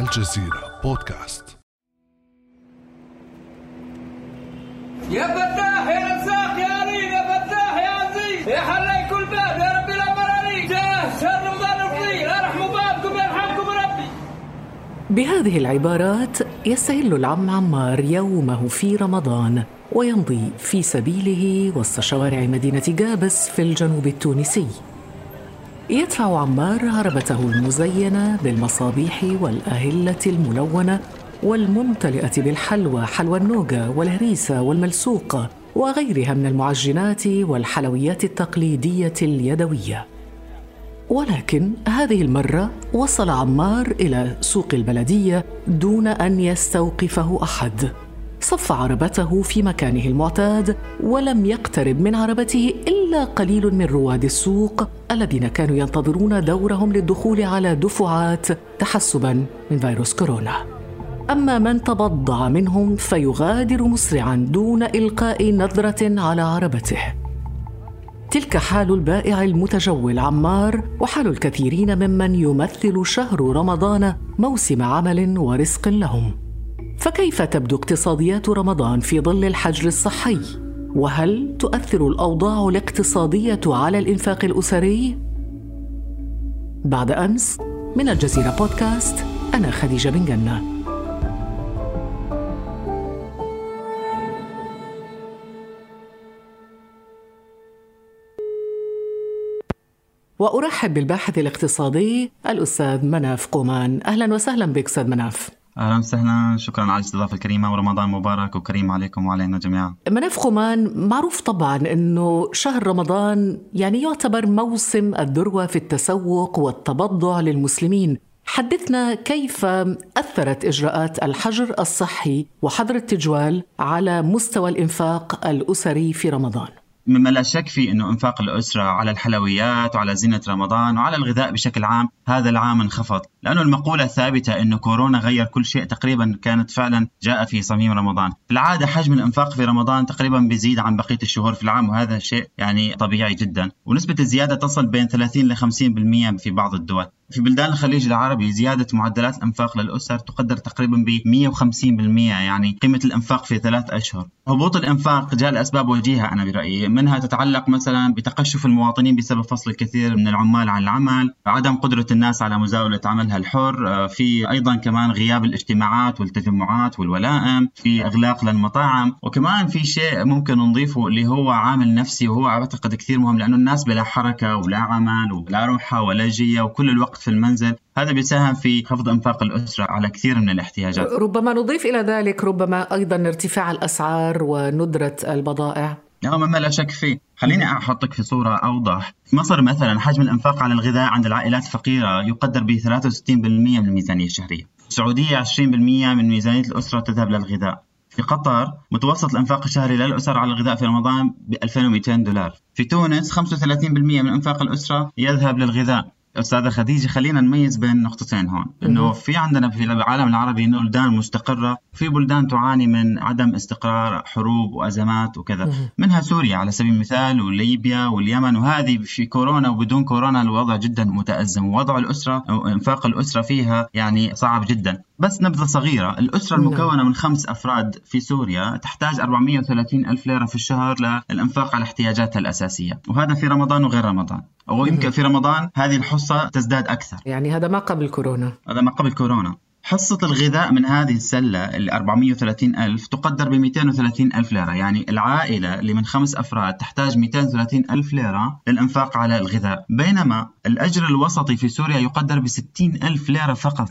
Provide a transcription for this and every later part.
الجزيرة بودكاست. يا فتاح يا رزاق يا عليم يا فتاح يا عزيز يا حلاي كل باب يا ربي لا مراري. جاه شهر رمضان الفضيل ارحموا بابكم يرحمكم ربي بهذه العبارات يستهل العم عمار يومه في رمضان ويمضي في سبيله وسط شوارع مدينة جابس في الجنوب التونسي. يدفع عمار عربته المزينة بالمصابيح والأهلة الملونة والممتلئة بالحلوى حلوى النوغا والهريسة والملسوقة وغيرها من المعجنات والحلويات التقليدية اليدوية. ولكن هذه المرة وصل عمار إلى سوق البلدية دون أن يستوقفه أحد. صف عربته في مكانه المعتاد ولم يقترب من عربته إلا قليل من رواد السوق الذين كانوا ينتظرون دورهم للدخول على دفعات تحسبا من فيروس كورونا. أما من تبضع منهم فيغادر مسرعا دون إلقاء نظرة على عربته. تلك حال البائع المتجول عمار وحال الكثيرين ممن يمثل شهر رمضان موسم عمل ورزق لهم. فكيف تبدو اقتصاديات رمضان في ظل الحجر الصحي؟ وهل تؤثر الأوضاع الاقتصادية على الإنفاق الأسري؟ بعد أمس من الجزيرة بودكاست أنا خديجة بن جنة. وأرحب بالباحث الاقتصادي الأستاذ مناف قومان. أهلا وسهلا بك أستاذ مناف. أهلا وسهلا شكرا على الاستضافة الكريمة ورمضان مبارك وكريم عليكم وعلينا جميعا. مناف قمان معروف طبعا إنه شهر رمضان يعني يعتبر موسم الذروة في التسوق والتبضع للمسلمين. حدثنا كيف أثرت إجراءات الحجر الصحي وحظر التجوال على مستوى الإنفاق الأسري في رمضان. مما لا شك فيه إنه إنفاق الأسرة على الحلويات وعلى زينة رمضان وعلى الغذاء بشكل عام هذا العام انخفض، لأنه المقولة الثابتة انه كورونا غير كل شيء تقريبا كانت فعلا جاء في صميم رمضان، في العاده حجم الإنفاق في رمضان تقريبا بيزيد عن بقية الشهور في العام وهذا شيء يعني طبيعي جدا، ونسبة الزيادة تصل بين 30 ل 50% في بعض الدول. في بلدان الخليج العربي زيادة معدلات الإنفاق للأسر تقدر تقريبا ب 150% يعني قيمة الإنفاق في ثلاث أشهر. هبوط الإنفاق جاء لأسباب وجيهة أنا برأيي. منها تتعلق مثلا بتقشف المواطنين بسبب فصل الكثير من العمال عن العمل عدم قدرة الناس على مزاولة عملها الحر آه، في أيضا كمان غياب الاجتماعات والتجمعات والولائم في إغلاق للمطاعم وكمان في شيء ممكن نضيفه اللي هو عامل نفسي وهو أعتقد كثير مهم لأنه الناس بلا حركة ولا عمل ولا روحة ولا جية وكل الوقت الوقت في المنزل. هذا بيساهم في خفض أنفاق الأسرة على كثير من الاحتياجات. ربما نضيف إلى ذلك ربما أيضا ارتفاع الأسعار وندرة البضائع. نعم ما لا شك فيه. خليني أحطك في صورة أوضح. مصر مثلا حجم الإنفاق على الغذاء عند العائلات الفقيرة يقدر ب 63% من الميزانية الشهرية. السعودية 20% من ميزانية الأسرة تذهب للغذاء في قطر متوسط الإنفاق الشهري للأسر على الغذاء في رمضان ب 2200 دولار. في تونس 35% من إنفاق الأسرة يذهب للغذاء. أستاذة خديجة خلينا نميز بين نقطتين هون. إنه في عندنا في العالم العربي بلدان مستقرة في بلدان تعاني من عدم استقرار حروب وأزمات وكذا. منها سوريا على سبيل المثال وليبيا واليمن وهذه في كورونا وبدون كورونا الوضع جدا متأزم. ووضع الأسرة أو إنفاق الأسرة فيها يعني صعب جدا. بس نبذة صغيرة. الأسرة نعم. المكونة من خمس أفراد في سوريا تحتاج 430 ألف ليرة في الشهر للإنفاق على احتياجاتها الأساسية. وهذا في رمضان وغير رمضان. ويمكن في رمضان هذه الحصة تزداد أكثر. يعني هذا ما قبل كورونا. هذا ما قبل كورونا. حصة الغذاء من هذه السلة ال 430 ألف تقدر ب 230 ألف ليرة. يعني العائلة اللي من خمس أفراد تحتاج 230 ألف ليرة للإنفاق على الغذاء. بينما الأجر الوسطي في سوريا يقدر ب 60 ألف ليرة فقط.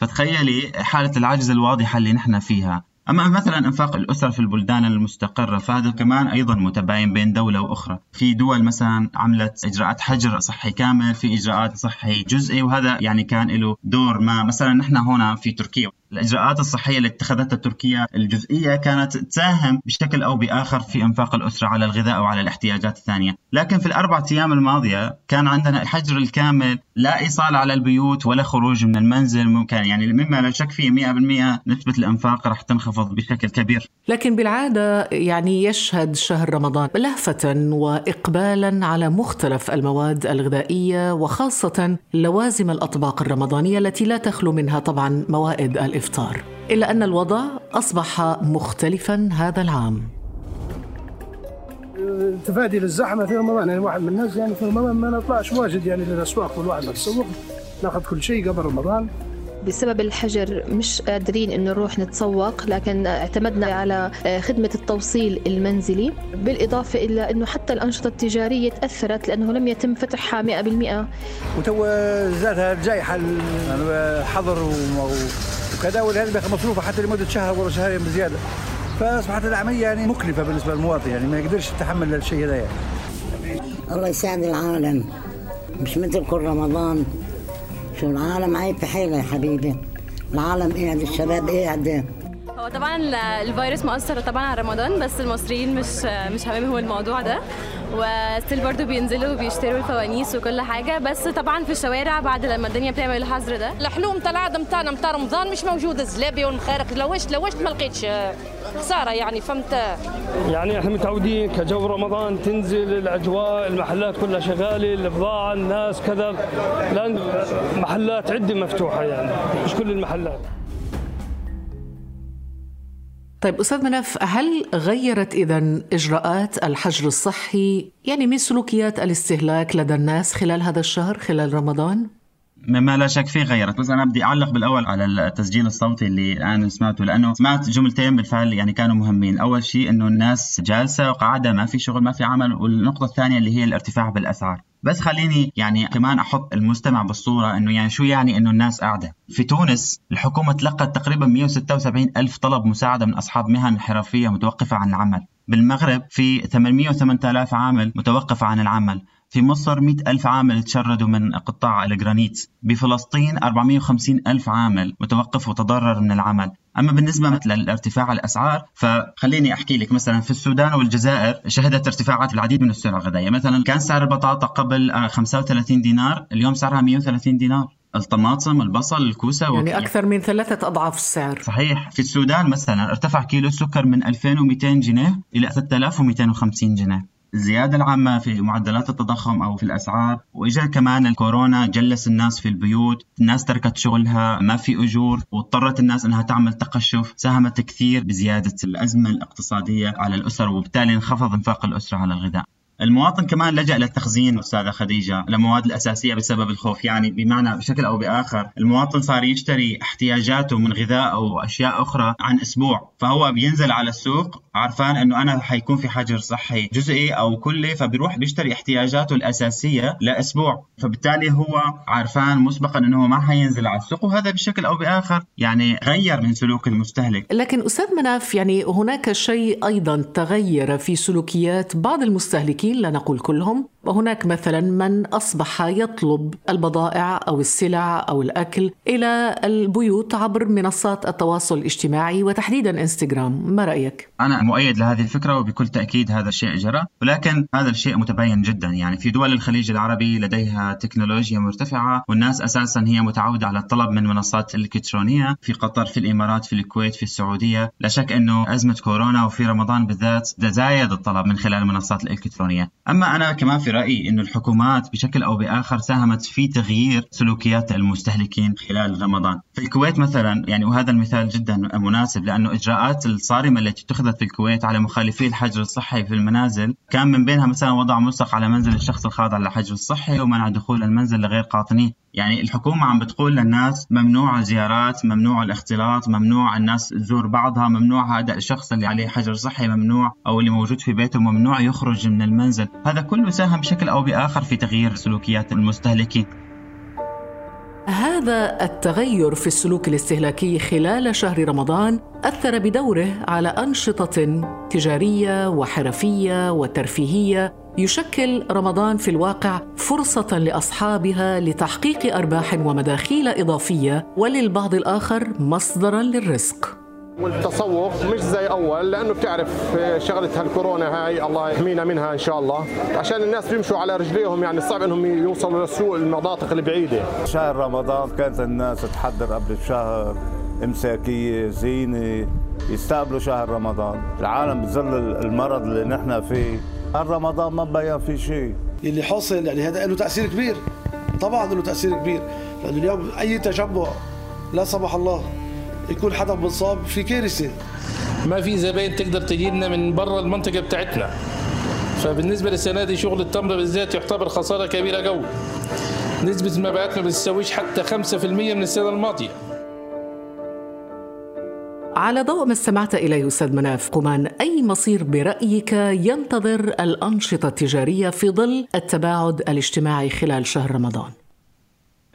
فتخيلي حالة العجز الواضحة اللي نحن فيها. أما مثلا إنفاق الأسر في البلدان المستقرة فهذا كمان أيضا متباين بين دولة وأخرى. في دول مثلا عملت إجراءات حجر صحي كامل في إجراءات صحي جزئي وهذا يعني كان له دور ما مثلا نحن هنا في تركيا. الإجراءات الصحية اللي اتخذتها تركيا الجزئية كانت تساهم بشكل أو بآخر في إنفاق الأسرة على الغذاء وعلى الاحتياجات الثانية. لكن في الأربعة أيام الماضية كان عندنا الحجر الكامل لا إيصال على البيوت ولا خروج من المنزل ممكن. يعني مما لا شك فيه 100% نسبة الإنفاق رح تنخفض بشكل كبير. لكن بالعادة يعني يشهد شهر رمضان لهفة وإقبالا على مختلف المواد الغذائية وخاصة لوازم الأطباق الرمضانية التي لا تخلو منها طبعا موائد الإفطار. إلا أن الوضع أصبح مختلفا هذا العام. تفادي للزحمة في رمضان يعني واحد من الناس يعني في رمضان ما نطلعش واجد يعني للأسواق والواحد يتسوق ناخذ كل شيء قبل رمضان. بسبب الحجر مش قادرين إنه نروح نتسوق لكن اعتمدنا على خدمة التوصيل المنزلي بالإضافة إلى أنه حتى الأنشطة التجارية تأثرت لأنه لم يتم فتحها 100% وتو زادها الجائحة حظر وكذا ولهذا مصروفة حتى لمدة شهر ولا شهرين بزيادة. فأصبحت العملية يعني مكلفة بالنسبة للمواطن يعني ما يقدرش يتحمل الشيء هذا يعني. الله يساعد العالم. مش مثل كل رمضان. شو العالم عايب في حيلة يا حبيبي. العالم قاعد الشباب قاعدة هو طبعا الفيروس مؤثر طبعا على رمضان بس المصريين مش مش هاممهم الموضوع ده. وستيل برضو بينزلوا وبيشتروا الفوانيس وكل حاجة بس طبعا في الشوارع بعد لما الدنيا بتعمل الحظر ده. الحلوم تاع العاده نتاعنا نتاع رمضان مش موجوده الزلابي والمخارق لوشت لوشت ما لقيتش خسارة يعني فهمت؟ يعني إحنا متعودين كجو رمضان تنزل الأجواء المحلات كلها شغالة البضاعة الناس كذا. لأن محلات عدة مفتوحة يعني مش كل المحلات. طيب أستاذ مناف هل غيرت إذا إجراءات الحجر الصحي يعني من سلوكيات الاستهلاك لدى الناس خلال هذا الشهر خلال رمضان؟ مما لا شك فيه غيرت. بس أنا بدي أعلق بالأول على التسجيل الصوتي اللي الآن سمعته لأنه سمعت جملتين بالفعل يعني كانوا مهمين. أول شيء إنه الناس جالسة وقاعدة ما في شغل ما في عمل والنقطة الثانية اللي هي الارتفاع بالأسعار. بس خليني يعني كمان أحط المستمع بالصورة إنه يعني شو يعني إنه الناس قاعدة. في تونس الحكومة تلقت تقريبا 176 ألف طلب مساعدة من أصحاب مهن حرفيه متوقفة عن العمل. بالمغرب في 808 آلاف عامل متوقفة عن العمل. في مصر 100 ألف عامل تشردوا من قطاع الجرانيت. بفلسطين 450 ألف عامل متوقف وتضرر من العمل. أما بالنسبة للارتفاع الأسعار فخليني أحكي لك مثلا في السودان والجزائر شهدت ارتفاعات العديد من السلع الغذائية. مثلا كان سعر البطاطا قبل 35 دينار اليوم سعرها 130 دينار. الطماطم البصل الكوسة يعني أكثر من ثلاثة أضعاف السعر. صحيح. في السودان مثلا ارتفع كيلو السكر من 2200 جنيه إلى 3250 جنيه. الزيادة العامة في معدلات التضخم أو في الأسعار وإجا كمان الكورونا جلس الناس في البيوت الناس تركت شغلها ما في أجور واضطرت الناس أنها تعمل تقشف ساهمت كثير بزيادة الأزمة الاقتصادية على الأسر وبالتالي انخفض انفاق الأسرة على الغذاء. المواطن كمان لجأ للتخزين أستاذة خديجة المواد الأساسية بسبب الخوف. يعني بمعنى بشكل أو بآخر المواطن صار يشتري احتياجاته من غذاء أو أشياء أخرى عن أسبوع فهو بينزل على السوق عرفان أنه أنا حيكون في حجر صحي جزئي أو كلي فبيروح بيشتري احتياجاته الأساسية لأسبوع. فبالتالي هو عرفان مسبقا أنه ما حينزل على السوق وهذا بشكل أو بآخر يعني غير من سلوك المستهلك. لكن أستاذ مناف يعني هناك شيء أيضا تغير في سلوكيات بعض المستهلكين لا نقول كلهم؟ وهناك مثلا من أصبح يطلب البضائع أو السلع أو الأكل إلى البيوت عبر منصات التواصل الاجتماعي وتحديدا إنستغرام، ما رأيك؟ أنا مؤيد لهذه الفكرة وبكل تأكيد هذا الشيء جرى، ولكن هذا الشيء متبين جدا. يعني في دول الخليج العربي لديها تكنولوجيا مرتفعة والناس أساسا هي متعودة على الطلب من منصات إلكترونية في قطر في الإمارات في الكويت في السعودية، لا شك إنه أزمة كورونا وفي رمضان بالذات تزايد الطلب من خلال المنصات الإلكترونية، أما أنا كمان في رأيي إنه الحكومات بشكل أو بآخر ساهمت في تغيير سلوكيات المستهلكين خلال رمضان، في الكويت مثلا يعني وهذا المثال جدا مناسب لأنه إجراءات الصارمة التي اتخذت في الكويت على مخالفي الحجر الصحي في المنازل كان من بينها مثلا وضع ملصق على منزل الشخص الخاضع للحجر الصحي ومنع دخول المنزل لغير قاطنيه يعني الحكومة عم بتقول للناس ممنوع الزيارات ممنوع الاختلاط ممنوع الناس تزور بعضها ممنوع هذا الشخص اللي عليه حجر صحي ممنوع أو اللي موجود في بيته ممنوع يخرج من المنزل. هذا كله ساهم بشكل أو بآخر في تغيير سلوكيات المستهلكين. هذا التغير في السلوك الاستهلاكي خلال شهر رمضان أثر بدوره على أنشطة تجارية وحرفية وترفيهية يشكل رمضان في الواقع فرصة لأصحابها لتحقيق أرباح ومداخيل إضافية وللبعض الآخر مصدرا للرزق. والتسوق مش زي أول لأنه بتعرف شغله هالكورونا هاي الله يحمينا منها إن شاء الله. عشان الناس بيمشوا على رجليهم يعني صعب إنهم يوصلوا للسوق المناطق البعيده شهر رمضان كانت الناس تحضر قبل الشهر امساكيه زينة يستقبلوا شهر رمضان. العالم بظل المرض اللي نحن فيه. هل رمضان ما بين في شيء؟ اللي حصل يعني هذا له تأثير كبير. طبعا له تأثير كبير. لأنه اليوم أي تجمع لا سمح الله يكون حدا مصاب في كارثة. ما في زباين تقدر تجي لنا من برا المنطقة بتاعتنا. فبالنسبة للسنة دي شغل التمر بالذات يعتبر خسارة كبيرة قوي. نسبة المبيعات ما بتساويش حتى 5% من السنة الماضية. على ضوء ما استمعت إليه أستاذ مناف قمان أي مصير برأيك ينتظر الأنشطة التجارية في ظل التباعد الاجتماعي خلال شهر رمضان؟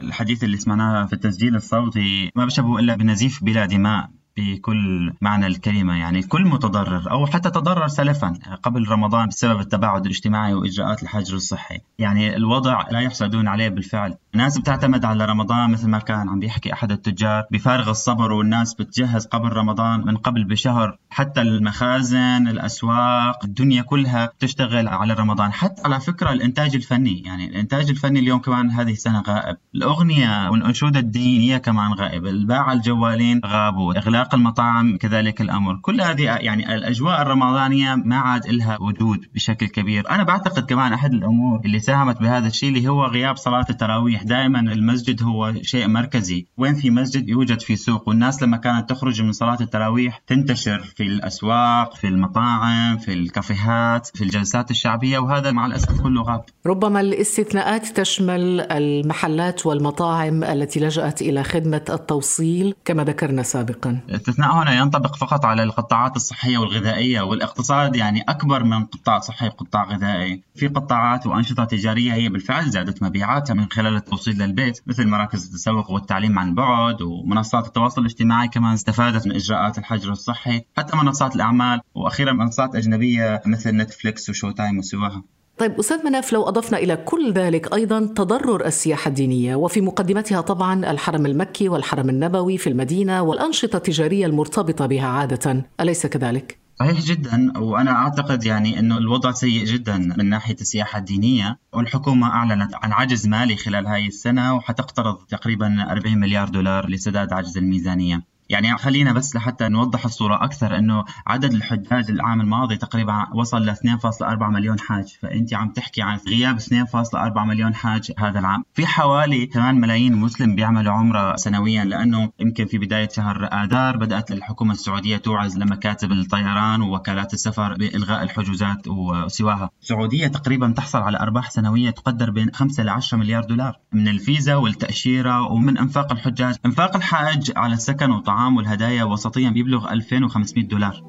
الحديث اللي سمعناه في التسجيل الصوتي ما بشبه إلا بنزيف بلا دماء بكل معنى الكلمة يعني الكل متضرر أو حتى تضرر سلفا قبل رمضان بسبب التباعد الاجتماعي وإجراءات الحجر الصحي يعني الوضع لا يحسدون عليه بالفعل الناس بتعتمد على رمضان مثل ما كان عم بيحكي أحد التجار بفارغ الصبر والناس بتجهز قبل رمضان من قبل بشهر. حتى المخازن الأسواق الدنيا كلها تشتغل على رمضان. حتى على فكرة الإنتاج الفني يعني الإنتاج الفني اليوم كمان هذه السنة غائب. الأغنية والأنشودة الدينية كمان غائب. الباعة الجوالين غابوا إغلاق المطاعم كذلك الأمر. كل هذه يعني الأجواء الرمضانية ما عاد لها وجود بشكل كبير. أنا بعتقد كمان أحد الأمور اللي ساهمت بهذا الشيء اللي هو غياب صلاة التراويح. دائما المسجد هو شيء مركزي. وين في مسجد؟ يوجد في سوق. والناس لما كانت تخرج من صلاة التراويح تنتشر في الأسواق في المطاعم في الكافيهات في الجلسات الشعبية وهذا مع الأسف كله غاب. ربما الاستثناءات تشمل المحلات والمطاعم التي لجأت إلى خدمة التوصيل كما ذكرنا سابقا. الاستثناء هنا ينطبق فقط على القطاعات الصحية والغذائية والاقتصاد يعني أكبر من قطاع صحي وقطاع غذائي. في قطاعات وأنشطة تجارية هي بالفعل زادت مبيعاتها من خلال التوصيل للبيت مثل مراكز التسوق والتعليم عن بعد ومنصات التواصل الاجتماعي كمان استفادت من إجراءات الحجر الصحي حتى منصات الأعمال وأخيرا منصات أجنبية مثل Netflix و Showtime وسواها طيب أستاذ مناف لو أضفنا إلى كل ذلك أيضا تضرر السياحة الدينية وفي مقدمتها طبعا الحرم المكي والحرم النبوي في المدينة والأنشطة التجارية المرتبطة بها عادة أليس كذلك؟ صحيح جدا وأنا أعتقد يعني إنه الوضع سيء جدا من ناحية السياحة الدينية. والحكومة أعلنت عن عجز مالي خلال هاي السنة وحتقترض تقريبا 40 مليار دولار لسداد عجز الميزانية. يعني خلينا بس لحتى نوضح الصورة أكثر أنه عدد الحجاج العام الماضي تقريبا وصل ل 2.4 مليون حاج. فأنت عم تحكي عن غياب 2.4 مليون حاج هذا العام. في حوالي 8 ملايين مسلم بيعملوا عمرة سنويا لأنه يمكن في بداية شهر آذار بدأت الحكومة السعودية توعز لمكاتب الطيران ووكالات السفر بإلغاء الحجوزات وسواها. السعودية تقريبا تحصل على أرباح سنوية تقدر بين 5 ل 10 مليار دولار. من الفيزا والتأشيرة ومن إنفاق الحجاج. إنفاق الحاج على السكن وطعام الطعام والهدايا وسطيا بيبلغ 2500 دولار.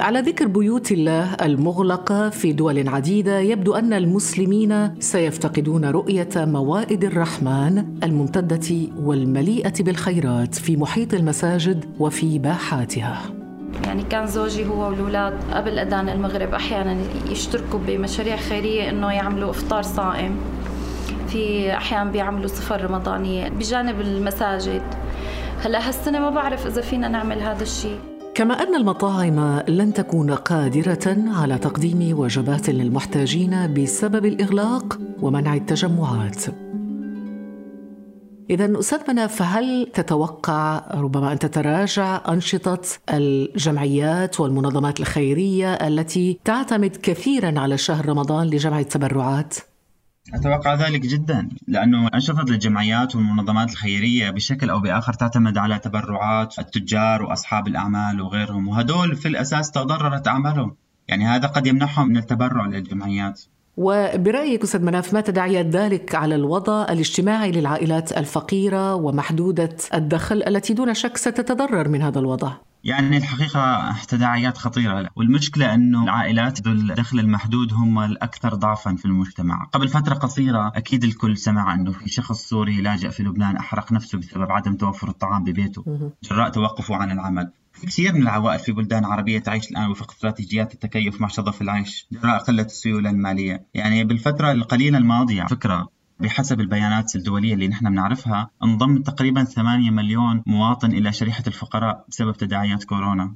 على ذكر بيوت الله المغلقة في دول عديدة يبدو أن المسلمين سيفتقدون رؤية موائد الرحمن الممتدة والمليئة بالخيرات في محيط المساجد وفي باحاتها. يعني كان زوجي هو والأولاد قبل أذان المغرب أحيانا يشتركوا بمشاريع خيرية إنه يعملوا إفطار صائم. في أحيان بيعملوا سفر رمضانية بجانب المساجد. هلا هالسنة ما بعرف إذا فينا نعمل هذا الشيء كما أن المطاعم لن تكون قادرة على تقديم وجبات للمحتاجين بسبب الإغلاق ومنع التجمعات. إذا أستاذ منى فهل تتوقع ربما أن تتراجع أنشطة الجمعيات والمنظمات الخيرية التي تعتمد كثيرا على شهر رمضان لجمع التبرعات؟ أتوقع ذلك جدا لأنه أنشطة الجمعيات والمنظمات الخيرية بشكل أو بآخر تعتمد على تبرعات التجار وأصحاب الأعمال وغيرهم وهدول في الأساس تضررت أعمالهم يعني هذا قد يمنعهم من التبرع للجمعيات وبرأيك أستاذ مناف ما تداعيات ذلك على الوضع الاجتماعي للعائلات الفقيرة ومحدودة الدخل التي دون شك ستتضرر من هذا الوضع؟ يعني الحقيقة تداعيات خطيرة والمشكلة أنه العائلات ذو الدخل المحدود هم الأكثر ضعفا في المجتمع. قبل فترة قصيرة أكيد الكل سمع أنه في شخص سوري لاجئ في لبنان أحرق نفسه بسبب عدم توفر الطعام ببيته. جراء توقفه عن العمل. كثير من العوائل في بلدان عربية تعيش الآن وفق استراتيجيات التكيف مع شظف العيش. جراء قلة السيولة المالية يعني بالفترة القليلة الماضية فكرة بحسب البيانات الدولية اللي نحن بنعرفها انضم تقريبا 8 مليون مواطن إلى شريحة الفقراء بسبب تداعيات كورونا.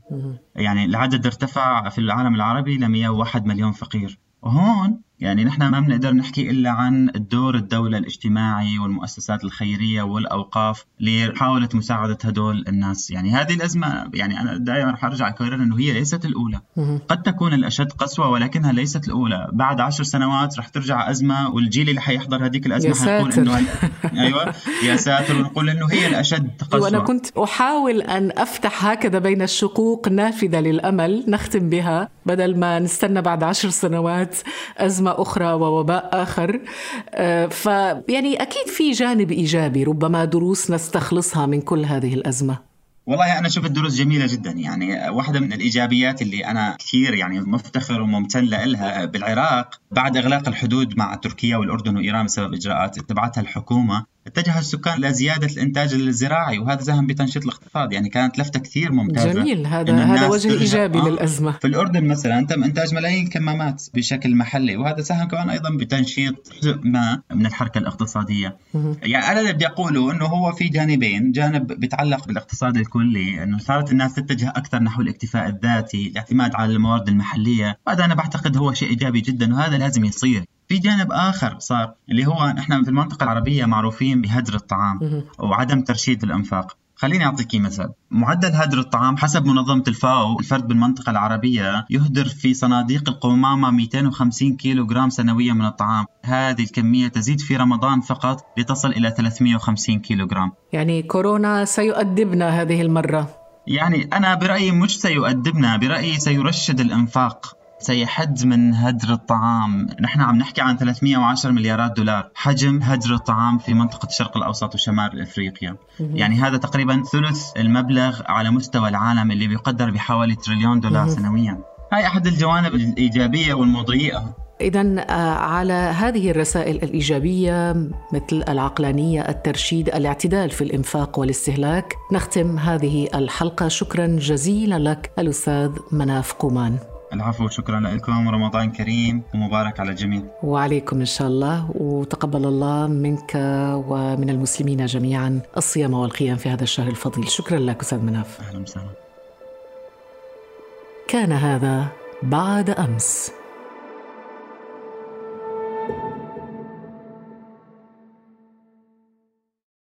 يعني العدد ارتفع في العالم العربي ل 101 مليون فقير. وهون يعني نحن ما بنقدر نحكي إلا عن دور الدولة الاجتماعي والمؤسسات الخيرية والأوقاف لمحاوله مساعدة هدول الناس، يعني هذه الأزمة يعني أنا دائما رح أرجع أكرر إنه هي ليست الأولى، قد تكون الأشد قسوة ولكنها ليست الأولى، بعد عشر سنوات رح ترجع أزمة والجيل اللي حيحضر هذيك الأزمة حيقول إنه أيوه يا ساتر. ونقول إنه هي الأشد قسوة. وأنا كنت أحاول أن أفتح هكذا بين الشقوق نافذة للأمل نختم بها بدل ما نستنى بعد عشر سنوات ازمه أخرى ووباء آخر. آه، فيعني أكيد في جانب إيجابي ربما دروس نستخلصها من كل هذه الأزمة. والله أنا أشوف الدروس جميلة جدا. يعني واحدة من الإيجابيات اللي أنا كثير يعني مفتخر وممتن لها بالعراق بعد إغلاق الحدود مع تركيا والأردن وإيران بسبب إجراءات اتبعتها الحكومة. اتجه السكان لزياده الإنتاج الزراعي وهذا ساهم بتنشيط الاقتصاد يعني كانت لفتة كثير ممتازة. جميل هذا هذا وجه إيجابي آه للأزمة. في الأردن مثلا تم إنتاج ملايين كمامات بشكل محلي وهذا ساهم كمان أيضا بتنشيط جزء ما من الحركة الاقتصادية. يعني أنا اللي بدي اقوله إنه هو في جانبين جانب بيتعلق بالاقتصاد الكلي إنه صارت الناس تتجه أكثر نحو الاكتفاء الذاتي الاعتماد على الموارد المحلية. هذا أنا بعتقد هو شيء إيجابي جدا وهذا لازم يصير. في جانب آخر صار اللي هو نحن في المنطقة العربية معروفين بهدر الطعام وعدم ترشيد الأنفاق. خليني أعطيك مثال. معدل هدر الطعام حسب منظمة الفاو الفرد بالمنطقة العربية يهدر في صناديق القمامة 250 كيلو جرام سنويا من الطعام. هذه الكمية تزيد في رمضان فقط لتصل إلى 350 كيلو جرام. يعني كورونا سيؤدبنا هذه المرة. يعني أنا برأيي مش سيؤدبنا برأيي سيرشد سيحد من هدر الطعام. نحن عم نحكي عن 310 مليارات دولار. حجم هدر الطعام في منطقة الشرق الأوسط وشمال إفريقيا. يعني هذا تقريبا ثلث المبلغ على مستوى العالم اللي بيقدر بحوالي تريليون دولار سنويا. هاي أحد الجوانب الإيجابية والمضيئة إذا آه، على هذه الرسائل الإيجابية مثل العقلانية، الترشيد، الاعتدال في الإنفاق والاستهلاك، نختم هذه الحلقة. شكرا جزيلا لك الأستاذ مناف قومان. العفو شكرا لكم. رمضان كريم ومبارك على الجميع. وعليكم إن شاء الله وتقبل الله منك ومن المسلمين جميعا الصيام والقيام في هذا الشهر الفضيل. شكرا لك أستاذ مناف. أهلا وسهلا. كان هذا بعد أمس.